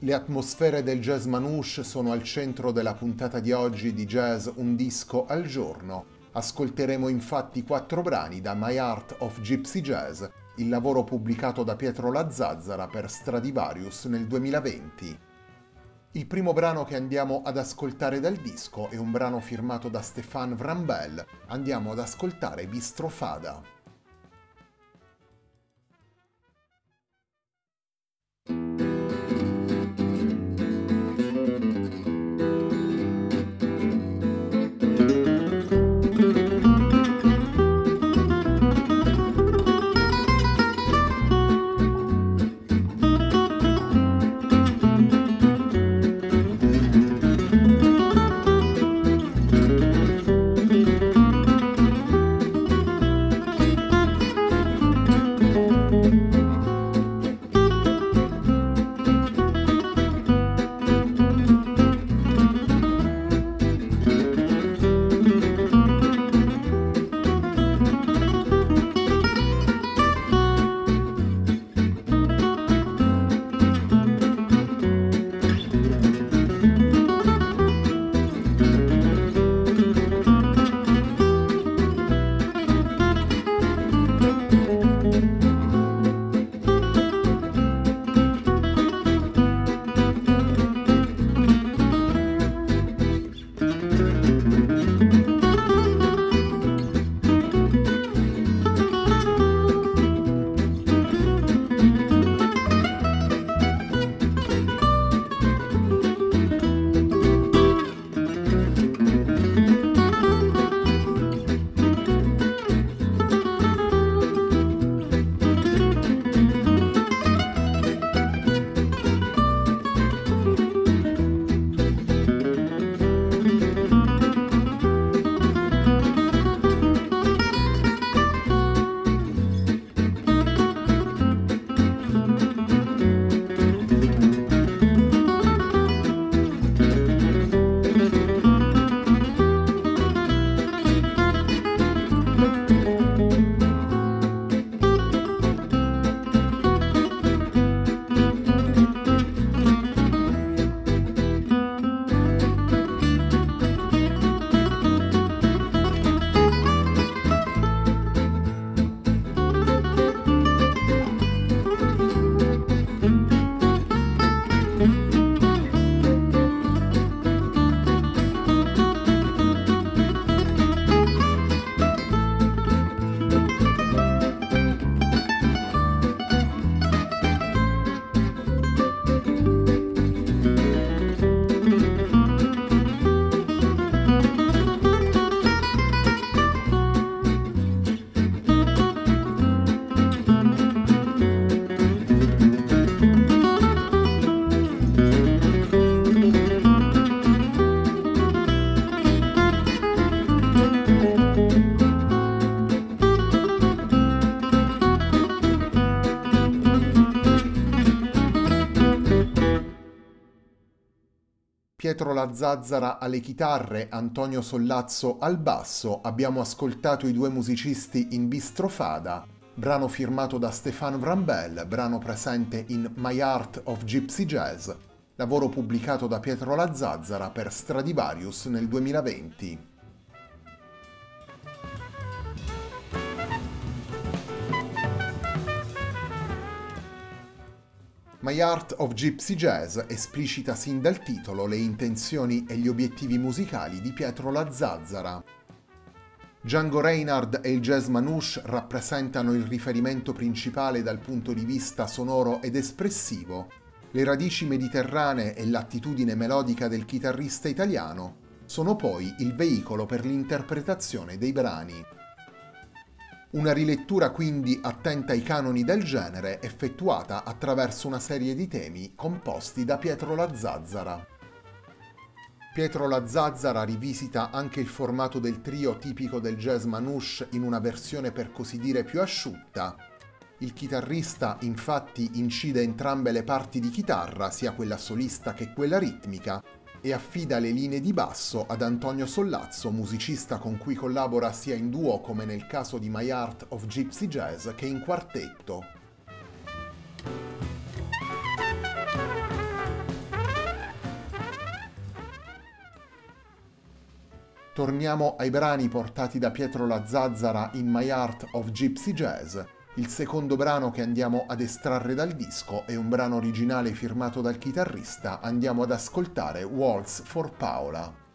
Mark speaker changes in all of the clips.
Speaker 1: Le atmosfere del jazz manouche sono al centro della puntata di oggi di Jazz Un disco al giorno. Ascolteremo infatti quattro brani da My Art of Gypsy Jazz, il lavoro pubblicato da Pietro Lazzazzara per Stradivarius nel 2020. Il primo brano che andiamo ad ascoltare dal disco è un brano firmato da Stéphane Vrambel. Andiamo ad ascoltare Bistrofada. Pietro Lazzazzara alle chitarre, Antonio Sollazzo al basso, abbiamo ascoltato i due musicisti in Bistrofada, brano firmato da Stéphane Vrambel, brano presente in My Art of Gypsy Jazz, lavoro pubblicato da Pietro Lazzazzara per Stradivarius nel 2020. My Art of Gypsy Jazz esplicita sin dal titolo le intenzioni e gli obiettivi musicali di Pietro Lazzazzara. Django Reinhardt e il jazz manouche rappresentano il riferimento principale dal punto di vista sonoro ed espressivo. Le radici mediterranee e l'attitudine melodica del chitarrista italiano sono poi il veicolo per l'interpretazione dei brani. Una rilettura quindi attenta ai canoni del genere effettuata attraverso una serie di temi composti da Pietro Lazzazzara. Pietro Lazzazzara rivisita anche il formato del trio tipico del jazz manouche in una versione per così dire più asciutta. Il chitarrista infatti incide entrambe le parti di chitarra, sia quella solista che quella ritmica, e affida le linee di basso ad Antonio Sollazzo, musicista con cui collabora sia in duo come nel caso di My Art of Gypsy Jazz che in quartetto. Torniamo ai brani portati da Pietro Lazzazzara in My Art of Gypsy Jazz, il secondo brano che andiamo ad estrarre dal disco è un brano originale firmato dal chitarrista, andiamo ad ascoltare Waltz for Paola.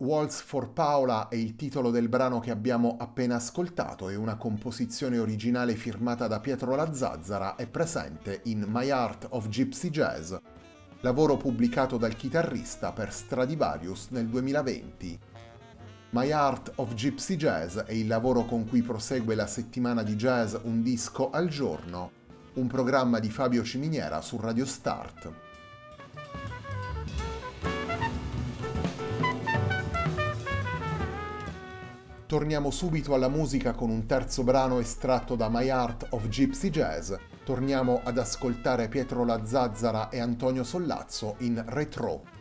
Speaker 1: Waltz for Paola è il titolo del brano che abbiamo appena ascoltato e una composizione originale firmata da Pietro Lazzazzara è presente in My Art of Gypsy Jazz, lavoro pubblicato dal chitarrista per Stradivarius nel 2020. My Art of Gypsy Jazz è il lavoro con cui prosegue la settimana di jazz Un disco al giorno, un programma di Fabio Ciminiera su Radio Start. Torniamo subito alla musica con un terzo brano estratto da My Art of Gypsy Jazz. Torniamo ad ascoltare Pietro Lazzazzara e Antonio Sollazzo in Retro.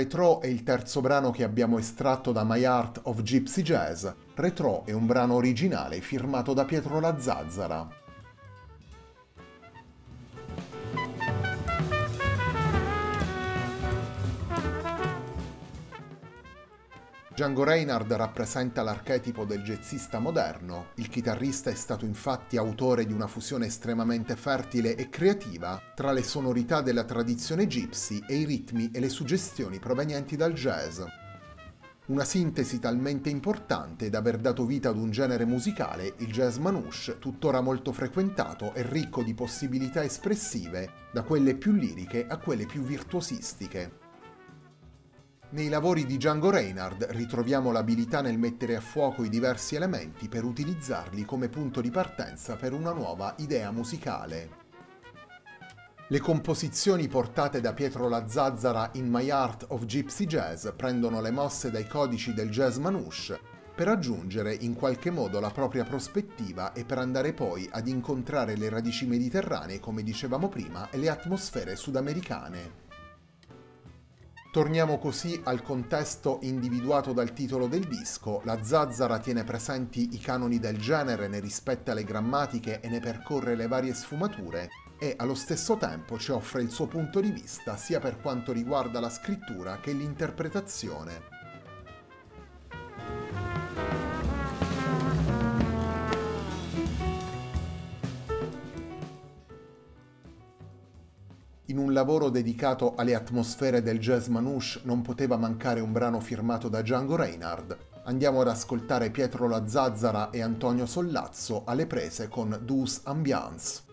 Speaker 1: Retro è il terzo brano che abbiamo estratto da My Art of Gypsy Jazz. Retro è un brano originale firmato da Pietro Lazzazzara. Django Reinhardt rappresenta l'archetipo del jazzista moderno, il chitarrista è stato infatti autore di una fusione estremamente fertile e creativa tra le sonorità della tradizione gypsy e i ritmi e le suggestioni provenienti dal jazz. Una sintesi talmente importante da aver dato vita ad un genere musicale, il jazz manouche, tuttora molto frequentato e ricco di possibilità espressive, da quelle più liriche a quelle più virtuosistiche. Nei lavori di Django Reinhardt ritroviamo l'abilità nel mettere a fuoco i diversi elementi per utilizzarli come punto di partenza per una nuova idea musicale. Le composizioni portate da Pietro La Zazzara in My Art of Gypsy Jazz prendono le mosse dai codici del jazz manouche per aggiungere in qualche modo la propria prospettiva e per andare poi ad incontrare le radici mediterranee, come dicevamo prima, e le atmosfere sudamericane. Torniamo così al contesto individuato dal titolo del disco. La Zazzara tiene presenti i canoni del genere, ne rispetta le grammatiche e ne percorre le varie sfumature, e allo stesso tempo ci offre il suo punto di vista sia per quanto riguarda la scrittura che l'interpretazione. In un lavoro dedicato alle atmosfere del jazz manouche non poteva mancare un brano firmato da Django Reinhardt. Andiamo ad ascoltare Pietro La Zazzara e Antonio Sollazzo alle prese con Dus Ambiance.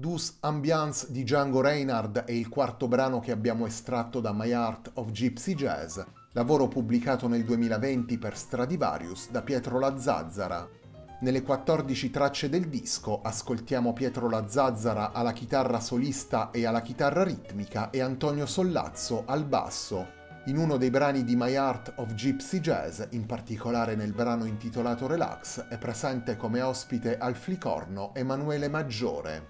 Speaker 1: Dus Ambiance di Django Reinhardt è il quarto brano che abbiamo estratto da My Art of Gypsy Jazz, lavoro pubblicato nel 2020 per Stradivarius da Pietro La Zazzara. Nelle 14 tracce del disco ascoltiamo Pietro La Zazzara alla chitarra solista e alla chitarra ritmica e Antonio Sollazzo al basso. In uno dei brani di My Art of Gypsy Jazz, in particolare nel brano intitolato Relax, è presente come ospite al flicorno Emanuele Maggiore.